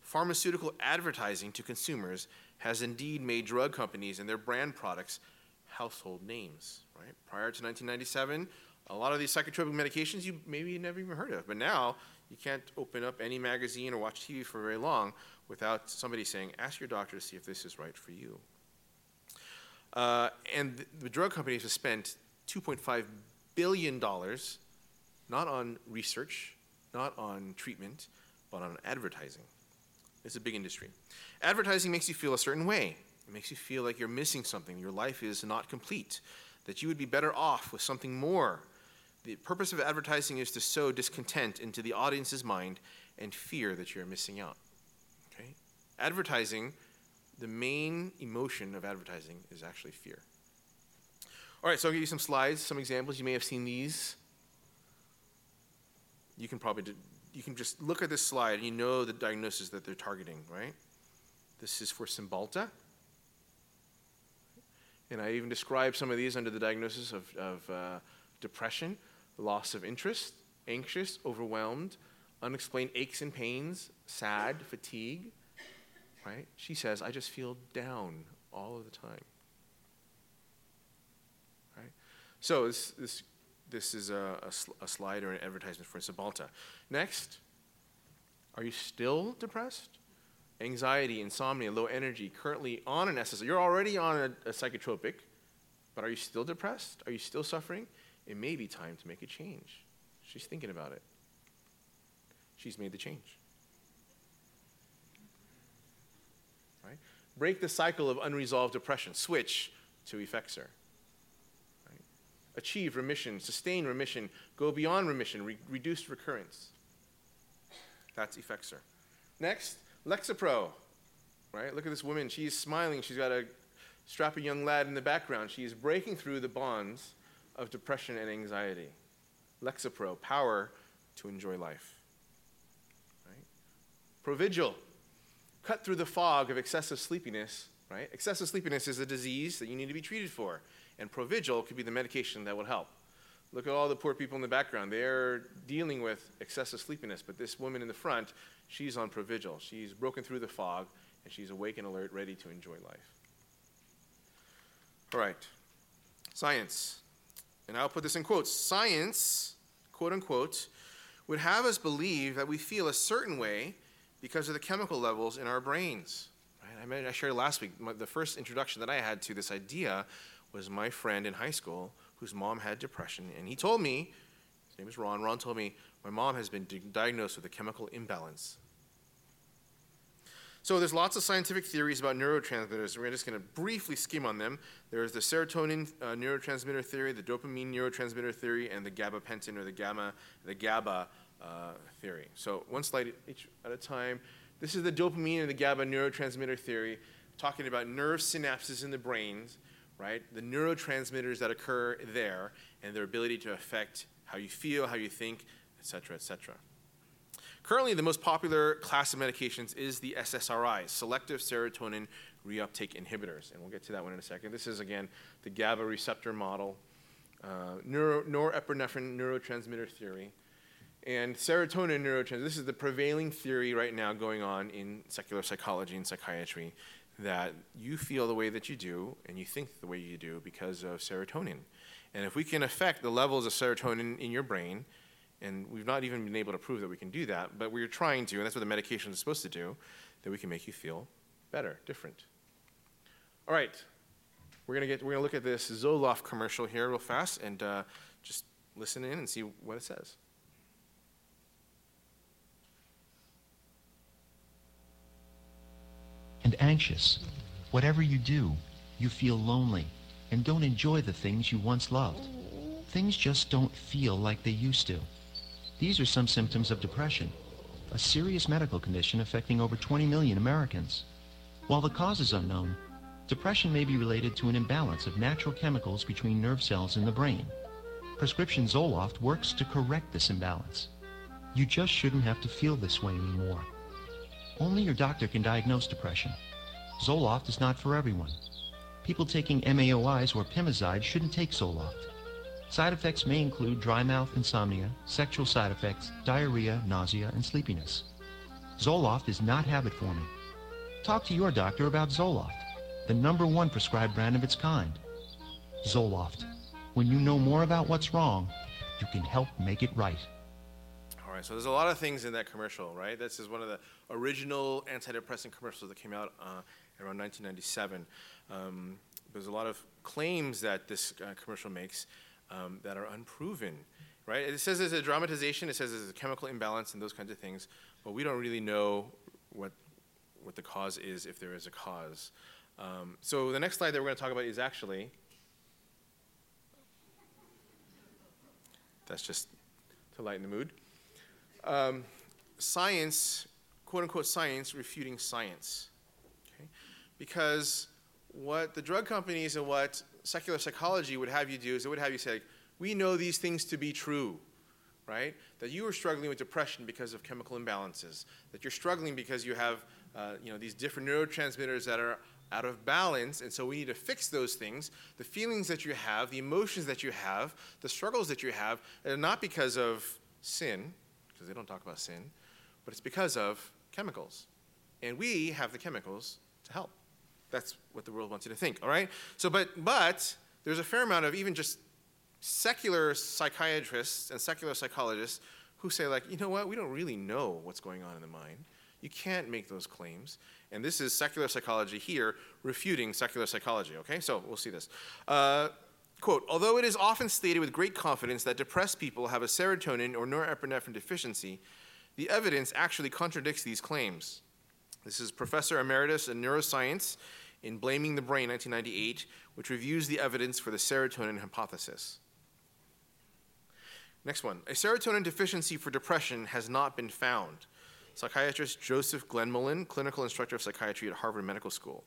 Pharmaceutical advertising to consumers has indeed made drug companies and their brand products household names, right? Prior to 1997, a lot of these psychotropic medications you maybe never even heard of, but now you can't open up any magazine or watch TV for very long without somebody saying, ask your doctor to see if this is right for you. Uh, and the, drug companies have spent $2.5 billion not on research, not on treatment, but on advertising. It's a big industry. Advertising makes you feel a certain way. It makes you feel like you're missing something, your life is not complete, that you would be better off with something more. The purpose of advertising is to sow discontent into the audience's mind and fear that you're missing out. Okay? Advertising, the main emotion of advertising is actually fear. All right, so I'll give you some slides, some examples. You may have seen these you can probably do, you can just look at this slide and you know the diagnosis that they're targeting, right? This is for Cymbalta. And I even describe some of these under the diagnosis of, of uh, depression, loss of interest, anxious, overwhelmed, unexplained aches and pains, sad, fatigue, right? She says, I just feel down all of the time. Right? So this, this this is a, a, a slide or an advertisement for Cymbalta. Next, are you still depressed? Anxiety, insomnia, low energy, currently on an SSRI. You're already on a, a psychotropic, but are you still depressed? Are you still suffering? It may be time to make a change. She's thinking about it. She's made the change. Right? Break the cycle of unresolved depression. Switch to Effexor achieve remission, sustain remission, go beyond remission, re- reduced recurrence. That's Effexor. Next, Lexapro. Right? Look at this woman. She's smiling. She's got a strappy young lad in the background. She's breaking through the bonds of depression and anxiety. Lexapro, power to enjoy life. Right? Provigil, cut through the fog of excessive sleepiness. Right? Excessive sleepiness is a disease that you need to be treated for and Provigil could be the medication that would help. Look at all the poor people in the background. They're dealing with excessive sleepiness, but this woman in the front, she's on Provigil. She's broken through the fog, and she's awake and alert, ready to enjoy life. All right, science. And I'll put this in quotes. Science, quote unquote, would have us believe that we feel a certain way because of the chemical levels in our brains. Right? I, shared last week, the first introduction that I had to this idea was my friend in high school whose mom had depression, and he told me, his name is Ron, Ron told me, my mom has been diagnosed with a chemical imbalance. So there's lots of scientific theories about neurotransmitters. And we're just going to briefly skim on them. There's the serotonin uh, neurotransmitter theory, the dopamine neurotransmitter theory, and the gabapentin or the gamma, the GABA uh, theory. So one slide each at a time. This is the dopamine and the GABA neurotransmitter theory, talking about nerve synapses in the brains right? The neurotransmitters that occur there and their ability to affect how you feel, how you think, et cetera, et cetera. Currently, the most popular class of medications is the SSRIs, selective serotonin reuptake inhibitors, and we'll get to that one in a second. This is, again, the GABA receptor model. uh, neuro, norepinephrine neurotransmitter theory. And serotonin neurotransmitter, this is the prevailing theory right now going on in secular psychology and psychiatry that you feel the way that you do and you think the way you do because of serotonin. And if we can affect the levels of serotonin in your brain, and we've not even been able to prove that we can do that, but we're trying to, and that's what the medication is supposed to do, that we can make you feel better, different. All right, we're gonna get we're gonna look at this Zoloft commercial here real fast and uh, just listen in and see what it says. And anxious. Whatever you do, you feel lonely and don't enjoy the things you once loved. Things just don't feel like they used to. These are some symptoms of depression, a serious medical condition affecting over 20 million Americans. While the cause is unknown, depression may be related to an imbalance of natural chemicals between nerve cells in the brain. Prescription Zoloft works to correct this imbalance. You just shouldn't have to feel this way anymore. Only your doctor can diagnose depression. Zoloft is not for everyone. People taking MAOIs or Pimozide shouldn't take Zoloft. Side effects may include dry mouth, insomnia, sexual side effects, diarrhea, nausea, and sleepiness. Zoloft is not habit forming. Talk to your doctor about Zoloft, the number one prescribed brand of its kind. Zoloft. When you know more about what's wrong, you can help make it right. So there's a lot of things in that commercial, right? This is one of the original antidepressant commercials that came out uh, around 1997. Um, there's a lot of claims that this uh, commercial makes um, that are unproven, right? It says there's a dramatization, it says there's a chemical imbalance and those kinds of things, but we don't really know what, what the cause is if there is a cause. Um, so the next slide that we're going to talk about is actually, that's just to lighten the mood. Um, science, quote unquote science, refuting science. Okay? Because what the drug companies and what secular psychology would have you do is they would have you say, we know these things to be true, right? That you are struggling with depression because of chemical imbalances, that you're struggling because you have uh, you know, these different neurotransmitters that are out of balance, and so we need to fix those things. The feelings that you have, the emotions that you have, the struggles that you have, are not because of sin, because they don't talk about sin, but it's because of chemicals. And we have the chemicals to help. That's what the world wants you to think, all right? So, but, but there's a fair amount of even just secular psychiatrists and secular psychologists who say, like, you know what, we don't really know what's going on in the mind. You can't make those claims. And this is secular psychology here refuting secular psychology, okay? So we'll see this. Uh, quote, although it is often stated with great confidence that depressed people have a serotonin or norepinephrine deficiency, the evidence actually contradicts these claims. This is Professor Emeritus in Neuroscience in Blaming the Brain, 1998, which reviews the evidence for the serotonin hypothesis. Next one. A serotonin deficiency for depression has not been found. Psychiatrist Joseph Glenmullen, clinical instructor of psychiatry at Harvard Medical School,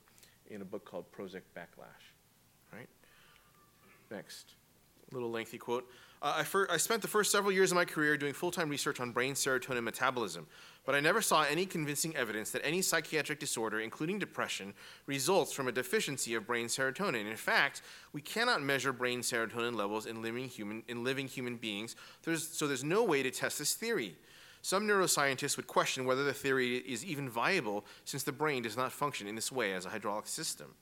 in a book called Prozac Backlash. Next. A little lengthy quote. Uh, I, fir- I spent the first several years of my career doing full time research on brain serotonin metabolism, but I never saw any convincing evidence that any psychiatric disorder, including depression, results from a deficiency of brain serotonin. In fact, we cannot measure brain serotonin levels in living human, in living human beings, there's, so there's no way to test this theory. Some neuroscientists would question whether the theory is even viable since the brain does not function in this way as a hydraulic system.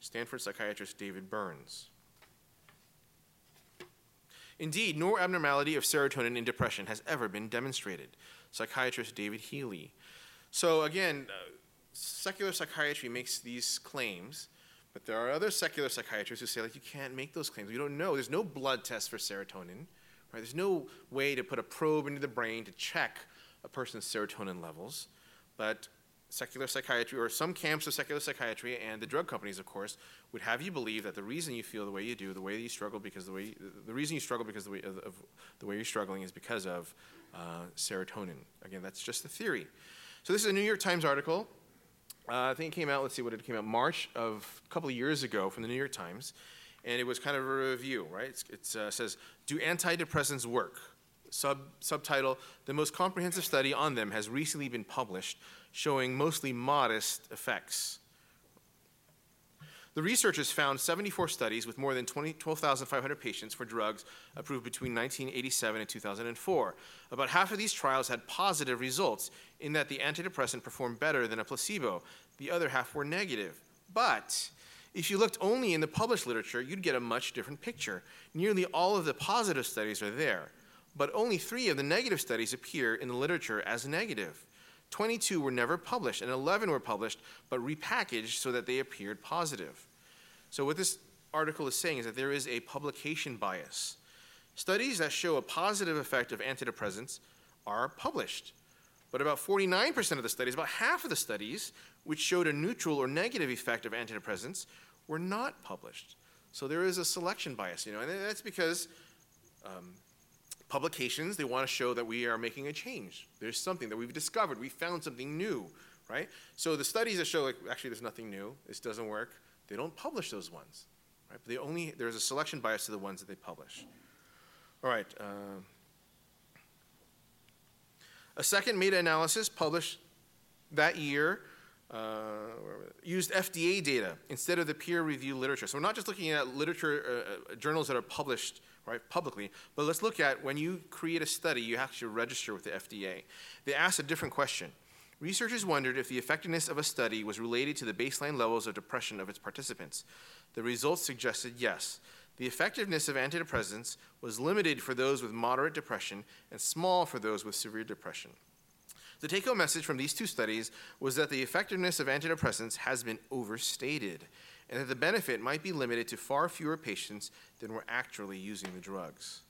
Stanford psychiatrist David Burns. Indeed, no abnormality of serotonin in depression has ever been demonstrated. Psychiatrist David Healy. So, again, uh, secular psychiatry makes these claims, but there are other secular psychiatrists who say, like, you can't make those claims. We don't know. There's no blood test for serotonin. Right? There's no way to put a probe into the brain to check a person's serotonin levels. But secular psychiatry, or some camps of secular psychiatry, and the drug companies, of course, would have you believe that the reason you feel the way you do, the way that you struggle, because the way the reason you struggle because the way of, of the way you're struggling is because of uh, serotonin. Again, that's just the theory. So this is a New York Times article. Uh, I think it came out. Let's see what it came out March of a couple of years ago from the New York Times, and it was kind of a review, right? It uh, says, "Do antidepressants work?" Sub, subtitle, the most comprehensive study on them has recently been published, showing mostly modest effects. The researchers found 74 studies with more than 20 12,500 patients for drugs approved between 1987 and 2004. About half of these trials had positive results in that the antidepressant performed better than a placebo. The other half were negative. But if you looked only in the published literature, you'd get a much different picture. Nearly all of the positive studies are there, but only three of the negative studies appear in the literature as negative. 22 were never published, and 11 were published but repackaged so that they appeared positive. So, what this article is saying is that there is a publication bias. Studies that show a positive effect of antidepressants are published, but about 49% of the studies, about half of the studies, which showed a neutral or negative effect of antidepressants, were not published. So there is a selection bias, you know, and that's because um, publications, they want to show that we are making a change. There's something that we've discovered. We found something new, right? So the studies that show, like, actually, there's nothing new, this doesn't work, they don't publish those ones, right? But they only, there's a selection bias to the ones that they publish. All right. Uh, a second meta analysis published that year uh, used FDA data instead of the peer review literature. So we're not just looking at literature uh, uh, journals that are published right publicly, but let's look at when you create a study, you have to register with the FDA. They asked a different question. Researchers wondered if the effectiveness of a study was related to the baseline levels of depression of its participants. The results suggested yes. The effectiveness of antidepressants was limited for those with moderate depression and small for those with severe depression. The take home message from these two studies was that the effectiveness of antidepressants has been overstated and that the benefit might be limited to far fewer patients than were actually using the drugs.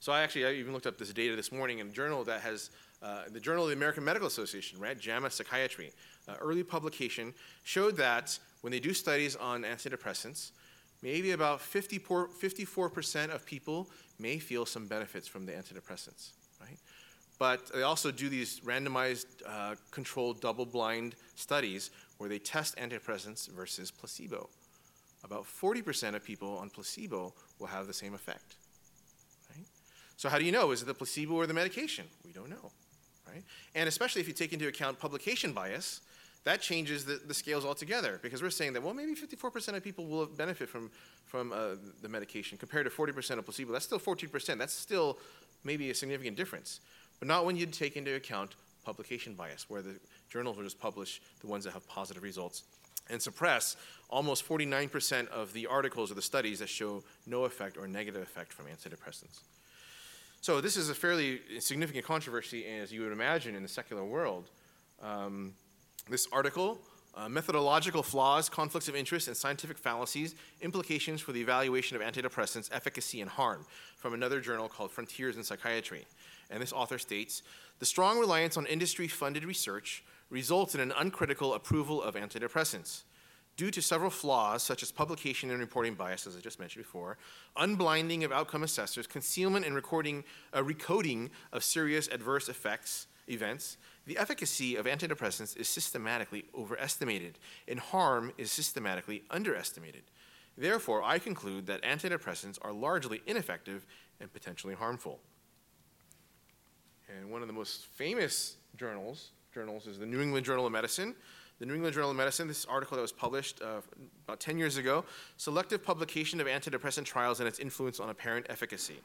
So I actually I even looked up this data this morning in a journal that has uh, the Journal of the American Medical Association, right? JAMA Psychiatry, uh, early publication showed that when they do studies on antidepressants, maybe about 54, 54% of people may feel some benefits from the antidepressants, right? But they also do these randomized, uh, controlled, double blind studies where they test antidepressants versus placebo. About 40% of people on placebo will have the same effect. Right? So, how do you know? Is it the placebo or the medication? We don't know. Right? And especially if you take into account publication bias, that changes the, the scales altogether because we're saying that, well, maybe 54% of people will benefit from, from uh, the medication compared to 40% of placebo. That's still 14%. That's still maybe a significant difference but not when you take into account publication bias, where the journals will just publish the ones that have positive results and suppress almost 49% of the articles or the studies that show no effect or negative effect from antidepressants. So this is a fairly significant controversy, as you would imagine, in the secular world. Um, this article, uh, methodological flaws, conflicts of interest, and scientific fallacies, implications for the evaluation of antidepressants, efficacy, and harm, from another journal called Frontiers in Psychiatry and this author states the strong reliance on industry funded research results in an uncritical approval of antidepressants. Due to several flaws, such as publication and reporting bias, as I just mentioned before, unblinding of outcome assessors, concealment and recording, uh, recoding of serious adverse effects, events, the efficacy of antidepressants is systematically overestimated, and harm is systematically underestimated. Therefore, I conclude that antidepressants are largely ineffective and potentially harmful. And one of the most famous journals, journals is the New England Journal of Medicine. The New England Journal of Medicine, this article that was published uh, about 10 years ago, selective publication of antidepressant trials and its influence on apparent efficacy.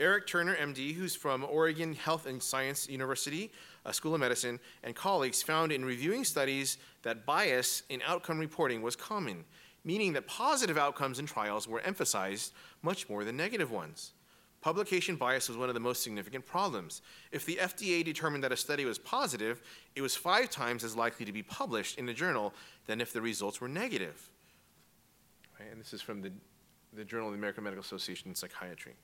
Eric Turner, MD, who's from Oregon Health and Science University uh, School of Medicine, and colleagues found in reviewing studies that bias in outcome reporting was common, meaning that positive outcomes in trials were emphasized much more than negative ones. Publication bias was one of the most significant problems. If the FDA determined that a study was positive, it was five times as likely to be published in a journal than if the results were negative. Right? And this is from the, the Journal of the American Medical Association in Psychiatry.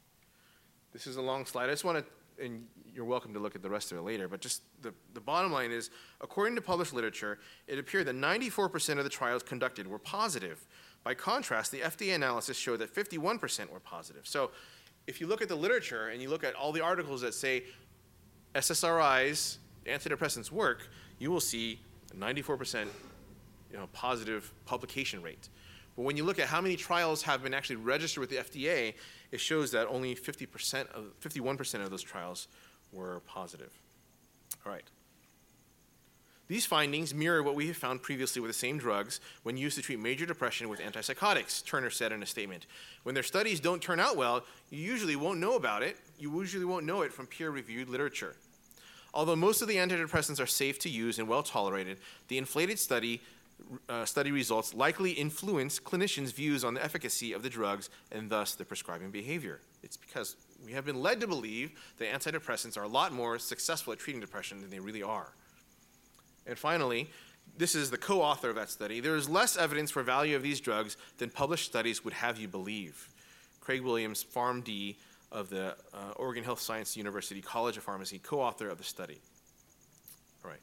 This is a long slide. I just want to, and you're welcome to look at the rest of it later, but just the, the bottom line is according to published literature, it appeared that 94% of the trials conducted were positive. By contrast, the FDA analysis showed that 51% were positive. So if you look at the literature and you look at all the articles that say SSRIs, antidepressants work, you will see a 94% you know, positive publication rate. But when you look at how many trials have been actually registered with the FDA, it shows that only 50% of, 51% of those trials were positive. All right. These findings mirror what we have found previously with the same drugs when used to treat major depression with antipsychotics, Turner said in a statement. When their studies don't turn out well, you usually won't know about it. You usually won't know it from peer reviewed literature. Although most of the antidepressants are safe to use and well tolerated, the inflated study, uh, study results likely influence clinicians' views on the efficacy of the drugs and thus the prescribing behavior. It's because we have been led to believe that antidepressants are a lot more successful at treating depression than they really are. And finally, this is the co author of that study. There is less evidence for value of these drugs than published studies would have you believe. Craig Williams, PharmD of the uh, Oregon Health Science University College of Pharmacy, co author of the study. All right.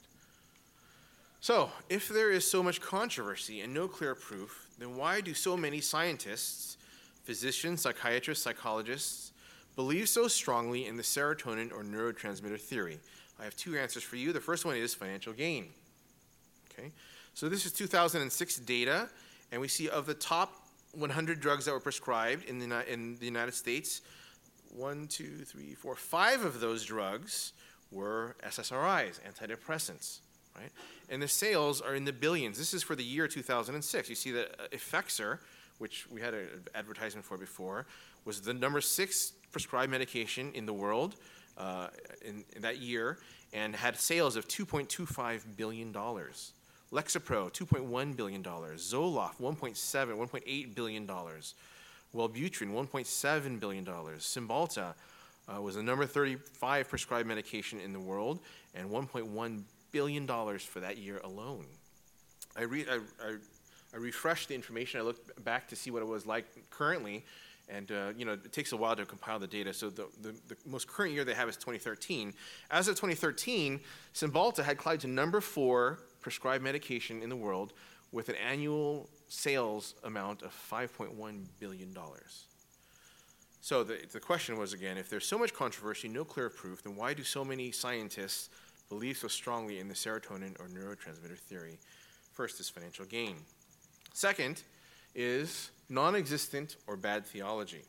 So, if there is so much controversy and no clear proof, then why do so many scientists, physicians, psychiatrists, psychologists, believe so strongly in the serotonin or neurotransmitter theory? I have two answers for you. The first one is financial gain. Okay, so this is 2006 data, and we see of the top 100 drugs that were prescribed in the, in the United States, one, two, three, four, five of those drugs were SSRIs, antidepressants, right? And the sales are in the billions. This is for the year 2006. You see that uh, Effexor, which we had an advertisement for before, was the number six prescribed medication in the world in, in, that year and had sales of $2.25 billion. Lexapro, $2.1 billion. Zoloft, $1.7, $1.8 billion. Wellbutrin, $1.7 billion. Cymbalta uh, was the number 35 prescribed medication in the world and $1.1 billion for that year alone. I, re- I, I, I refreshed the information. I looked back to see what it was like currently, and uh, you know, it takes a while to compile the data. So the, the, the, most current year they have is 2013. As of 2013, Cymbalta had climbed to number four prescribed medication in the world with an annual sales amount of 5.1 billion dollars. So the, the question was again, if there's so much controversy, no clear proof, then why do so many scientists believe so strongly in the serotonin or neurotransmitter theory? First is financial gain. Second is non existent or bad theology.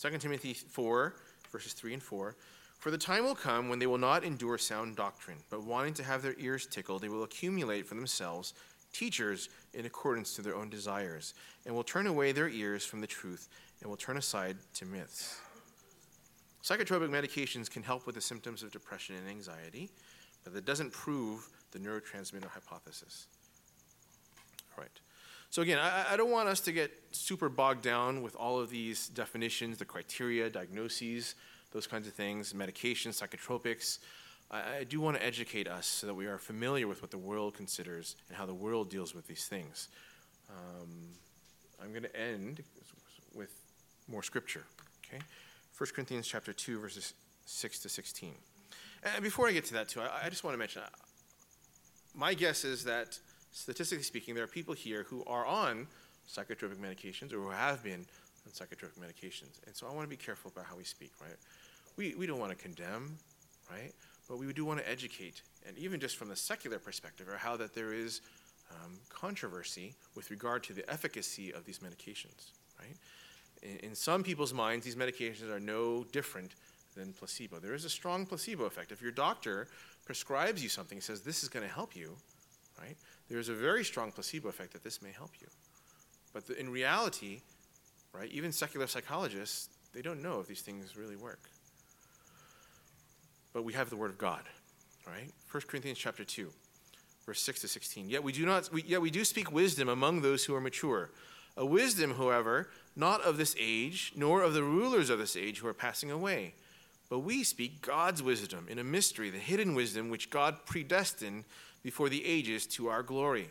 2 Timothy 4, verses 3 and 4. For the time will come when they will not endure sound doctrine, but wanting to have their ears tickled, they will accumulate for themselves teachers in accordance to their own desires, and will turn away their ears from the truth and will turn aside to myths. Psychotropic medications can help with the symptoms of depression and anxiety, but that doesn't prove the neurotransmitter hypothesis. All right. So again, I, I, don't want us to get super bogged down with all of these definitions, the criteria, diagnoses, those kinds of things, medications, psychotropics. I, I do want to educate us so that we are familiar with what the world considers and how the world deals with these things. Um, I'm going to end with more scripture. Okay, 1 Corinthians chapter 2, verses 6 to 16. And before I get to that, too, I, I just want to mention uh, my guess is that statistically speaking, there are people here who are on psychotropic medications or who have been on psychotropic medications. And so I want to be careful about how we speak, right? We, we don't want to condemn, right? But we do want to educate, and even just from the secular perspective, or how that there is um, controversy with regard to the efficacy of these medications, right? In, in some people's minds, these medications are no different than placebo. There is a strong placebo effect. If your doctor prescribes you something, and says this is going to help you, right? There's a very strong placebo effect that this may help you. But the, in reality, right, even secular psychologists, they don't know if these things really work. But we have the word of God, right? 1 Corinthians chapter 2, verse 6 to 16. Yet we do not we, yet we do speak wisdom among those who are mature. A wisdom, however, not of this age, nor of the rulers of this age who are passing away. But we speak God's wisdom in a mystery, the hidden wisdom which God predestined before the ages to our glory.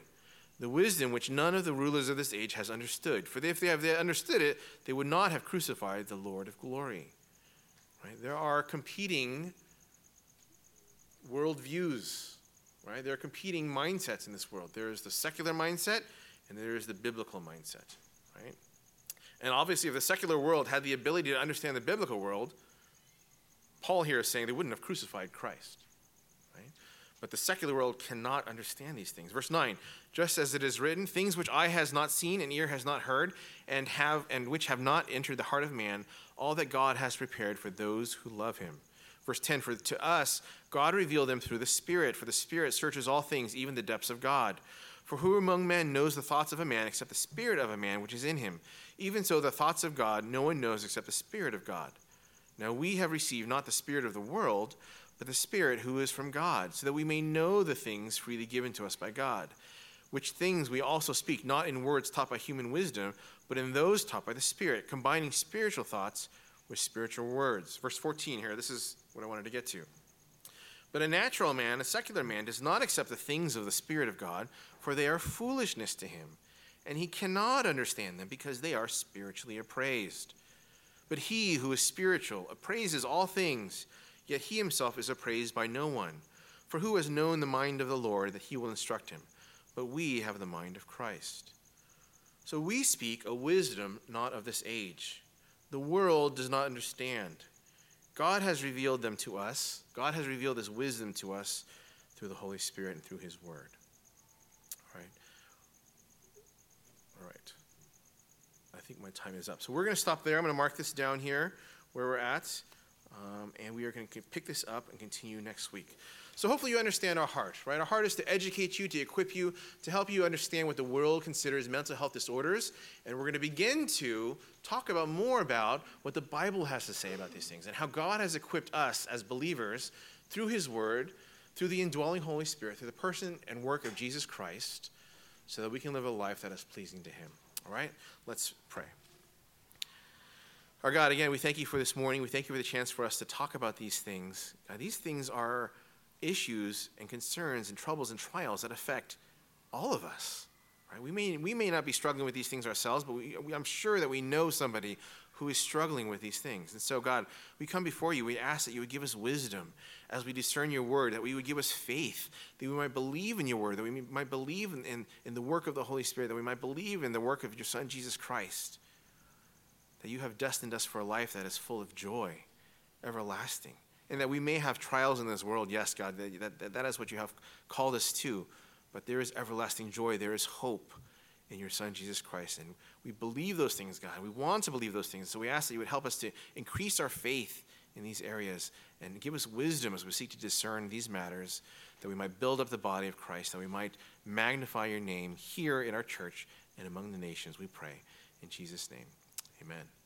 The wisdom which none of the rulers of this age has understood. For if they have understood it, they would not have crucified the Lord of glory. Right? There are competing worldviews, right? There are competing mindsets in this world. There is the secular mindset and there is the biblical mindset, right? And obviously, if the secular world had the ability to understand the biblical world, Paul here is saying they wouldn't have crucified Christ. But the secular world cannot understand these things. Verse 9, just as it is written, things which eye has not seen and ear has not heard, and have and which have not entered the heart of man, all that God has prepared for those who love him. Verse 10 For to us, God revealed them through the Spirit, for the Spirit searches all things, even the depths of God. For who among men knows the thoughts of a man except the Spirit of a man which is in him? Even so, the thoughts of God no one knows except the Spirit of God. Now we have received not the Spirit of the world, the Spirit who is from God, so that we may know the things freely given to us by God. Which things we also speak, not in words taught by human wisdom, but in those taught by the Spirit, combining spiritual thoughts with spiritual words. Verse 14 here, this is what I wanted to get to. But a natural man, a secular man, does not accept the things of the Spirit of God, for they are foolishness to him, and he cannot understand them because they are spiritually appraised. But he who is spiritual appraises all things, yet he himself is appraised by no one. For who has known the mind of the Lord that he will instruct him? But we have the mind of Christ. So we speak a wisdom not of this age. The world does not understand. God has revealed them to us. God has revealed his wisdom to us through the Holy Spirit and through his word. All right. All right. I think my time is up. So we're going to stop there. I'm going to mark this down here where we're at. Um, and we are going to pick this up and continue next week. So hopefully you understand our heart, right? Our heart is to educate you, to equip you, to help you understand what the world considers mental health disorders. And we're going to begin to talk about more about what the Bible has to say about these things and how God has equipped us as believers through his word, through the indwelling Holy Spirit, through the person and work of Jesus Christ, so that we can live a life that is pleasing to him. All right? Let's pray. Our God, again, we thank you for this morning. We thank you for the chance for us to talk about these things. God, these things are issues and concerns and troubles and trials that affect all of us. Right? We, may, we may not be struggling with these things ourselves, but we, I'm sure that we know somebody who is struggling with these things. And so, God, we come before you. We ask that you would give us wisdom as we discern your word, that we would give us faith, that we might believe in your word, that we might believe in, in, in the work of the Holy Spirit, that we might believe in the work of your Son, Jesus Christ, that you have destined us for a life that is full of joy, everlasting and that we may have trials in this world. Yes, God, that, that, that is what you have called us to. But there is everlasting joy, there is hope in your Son, Jesus Christ. And we believe those things, God. We want to believe those things. So we ask that you would help us to increase our faith in these areas and give us wisdom as we seek to discern these matters, that we might build up the body of Christ, that we might magnify your name here in our church and among the nations. We pray. In Jesus' name, amen.